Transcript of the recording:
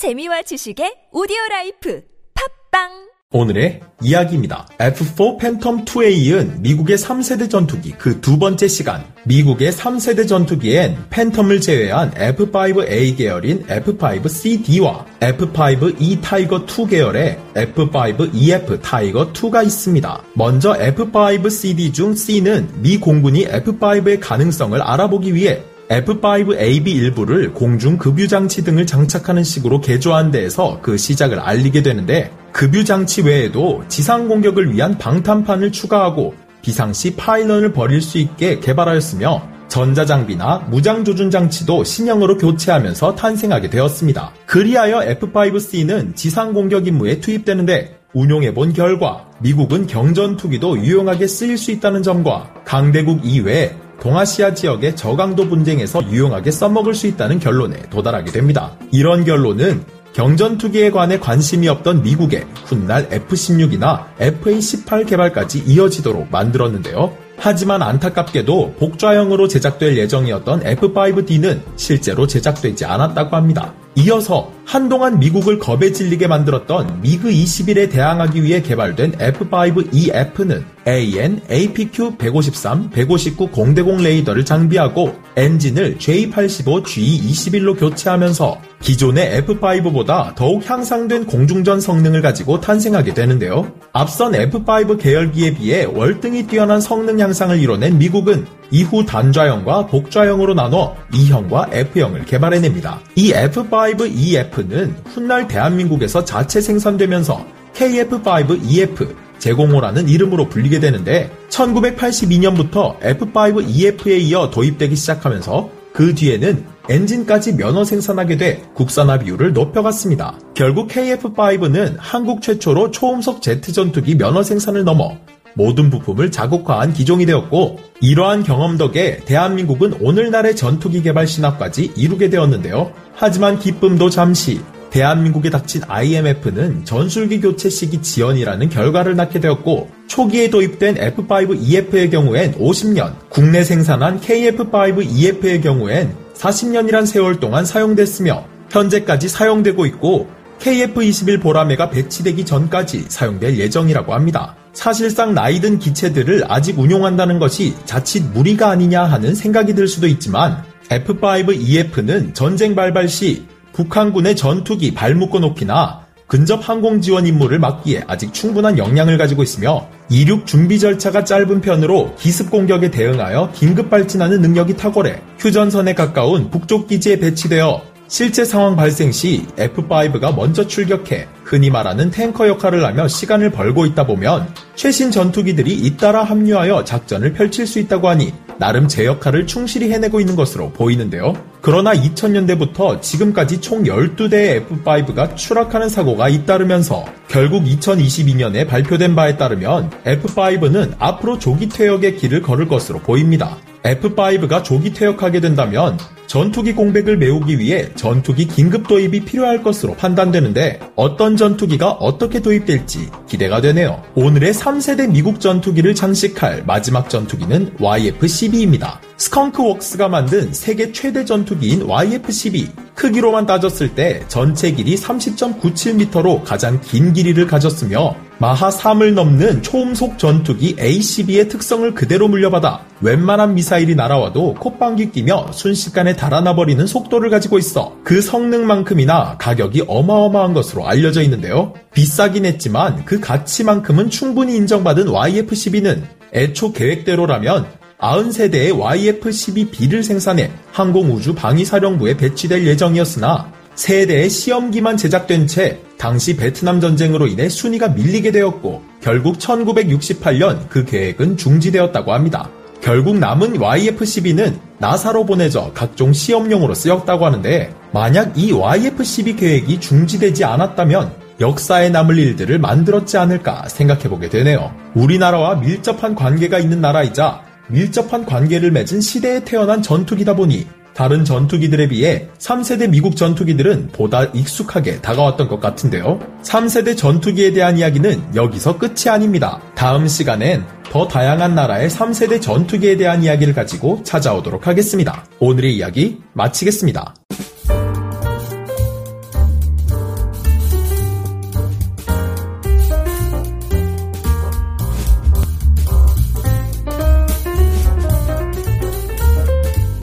재미와 지식의 오디오 라이프 팝빵 오늘의 이야기입니다. F4 팬텀 2에 이은 미국의 3세대 전투기 그 두 번째 시간. 미국의 3세대 전투기엔 팬텀을 제외한 F5A 계열인 F5CD와 F5E 타이거 2 계열의 F5EF 타이거 2가 있습니다. 먼저 F5CD 중 C는 미 공군이 F5의 가능성을 알아보기 위해 F5AB 일부를 공중 급유 장치 등을 장착하는 식으로 개조한 데에서 그 시작을 알리게 되는데 급유 장치 외에도 지상 공격을 위한 방탄판을 추가하고 비상시 파일런을 버릴 수 있게 개발하였으며 전자장비나 무장조준 장치도 신형으로 교체하면서 탄생하게 되었습니다. 그리하여 F5C는 지상 공격 임무에 투입되는데 운용해본 결과 미국은 경전 투기도 유용하게 쓰일 수 있다는 점과 강대국 이외에 동아시아 지역의 저강도 분쟁에서 유용하게 써먹을 수 있다는 결론에 도달하게 됩니다. 이런 결론은 경전 투기에 관해 관심이 없던 미국의 훗날 F-16이나 FA-18 개발까지 이어지도록 만들었는데요. 하지만 안타깝게도 복좌형으로 제작될 예정이었던 F-5D는 실제로 제작되지 않았다고 합니다. 이어서 한동안 미국을 겁에 질리게 만들었던 미그 21에 대항하기 위해 개발된 F5EF는 AN APQ 153, 159 공대공 레이더를 장비하고 엔진을 J85, G21로 교체하면서 기존의 F5보다 더욱 향상된 공중전 성능을 가지고 탄생하게 되는데요. 앞선 F5 계열기에 비해 월등히 뛰어난 성능 향상을 이뤄낸 미국은 이후 단좌형과 복좌형으로 나눠 E형과 F형을 개발해냅니다. 이 F5EF 는 훗날 대한민국에서 자체 생산되면서 KF5EF 제공호라는 이름으로 불리게 되는데 1982년부터 F5EF에 이어 도입되기 시작하면서 그 뒤에는 엔진까지 면허 생산하게 돼 국산화 비율을 높여갔습니다. 결국 KF5는 한국 최초로 초음속 제트 전투기 면허 생산을 넘어 모든 부품을 자국화한 기종이 되었고 이러한 경험 덕에 대한민국은 오늘날의 전투기 개발 신화까지 이루게 되었는데요. 하지만 기쁨도 잠시 대한민국에 닥친 IMF는 전술기 교체 시기 지연이라는 결과를 낳게 되었고 초기에 도입된 F5EF의 경우엔 50년, 국내 생산한 KF5EF의 경우엔 40년이란 세월 동안 사용됐으며 현재까지 사용되고 있고 KF-21 보라매가 배치되기 전까지 사용될 예정이라고 합니다. 사실상 나이든 기체들을 아직 운용한다는 것이 자칫 무리가 아니냐 하는 생각이 들 수도 있지만 F5EF는 전쟁 발발 시 북한군의 전투기 발묶어 높이나 근접 항공 지원 임무를 막기에 아직 충분한 역량을 가지고 있으며 이륙 준비 절차가 짧은 편으로 기습 공격에 대응하여 긴급 발진하는 능력이 탁월해 휴전선에 가까운 북쪽 기지에 배치되어 실제 상황 발생 시 F5가 먼저 출격해 흔히 말하는 탱커 역할을 하며 시간을 벌고 있다 보면 최신 전투기들이 잇따라 합류하여 작전을 펼칠 수 있다고 하니 나름 제 역할을 충실히 해내고 있는 것으로 보이는데요. 그러나 2000년대부터 지금까지 총 12대의 F5가 추락하는 사고가 잇따르면서 결국 2022년에 발표된 바에 따르면 F5는 앞으로 조기 퇴역의 길을 걸을 것으로 보입니다. F5가 조기 퇴역하게 된다면 전투기 공백을 메우기 위해 전투기 긴급 도입이 필요할 것으로 판단되는데 어떤 전투기가 어떻게 도입될지 기대가 되네요. 오늘의 3세대 미국 전투기를 장식할 마지막 전투기는 YF-12입니다. 스컹크웍스가 만든 세계 최대 전투기인 YF-12 크기로만 따졌을 때 전체 길이 30.97m로 가장 긴 길이를 가졌으며 마하 3을 넘는 초음속 전투기 A-12의 특성을 그대로 물려받아 웬만한 미사일이 날아와도 콧방귀 끼며 순식간에 달아나 버리는 속도를 가지고 있어 그 성능만큼이나 가격이 어마어마한 것으로 알려져 있는데요. 비싸긴 했지만 그 가치만큼은 충분히 인정받은 YF-12는 애초 계획대로라면 90세대의 YF-12B를 생산해 항공우주방위사령부에 배치될 예정이었으나 세대의 시험기만 제작된 채 당시 베트남 전쟁으로 인해 순위가 밀리게 되었고 결국 1968년 그 계획은 중지되었다고 합니다. 결국 남은 YF-12는 나사로 보내져 각종 시험용으로 쓰였다고 하는데 만약 이 YF-12 계획이 중지되지 않았다면 역사에 남을 일들을 만들었지 않을까 생각해보게 되네요. 우리나라와 밀접한 관계가 있는 나라이자 밀접한 관계를 맺은 시대에 태어난 전투기다 보니 다른 전투기들에 비해 3세대 미국 전투기들은 보다 익숙하게 다가왔던 것 같은데요. 3세대 전투기에 대한 이야기는 여기서 끝이 아닙니다. 다음 시간엔 더 다양한 나라의 3세대 전투기에 대한 이야기를 가지고 찾아오도록 하겠습니다. 오늘의 이야기 마치겠습니다.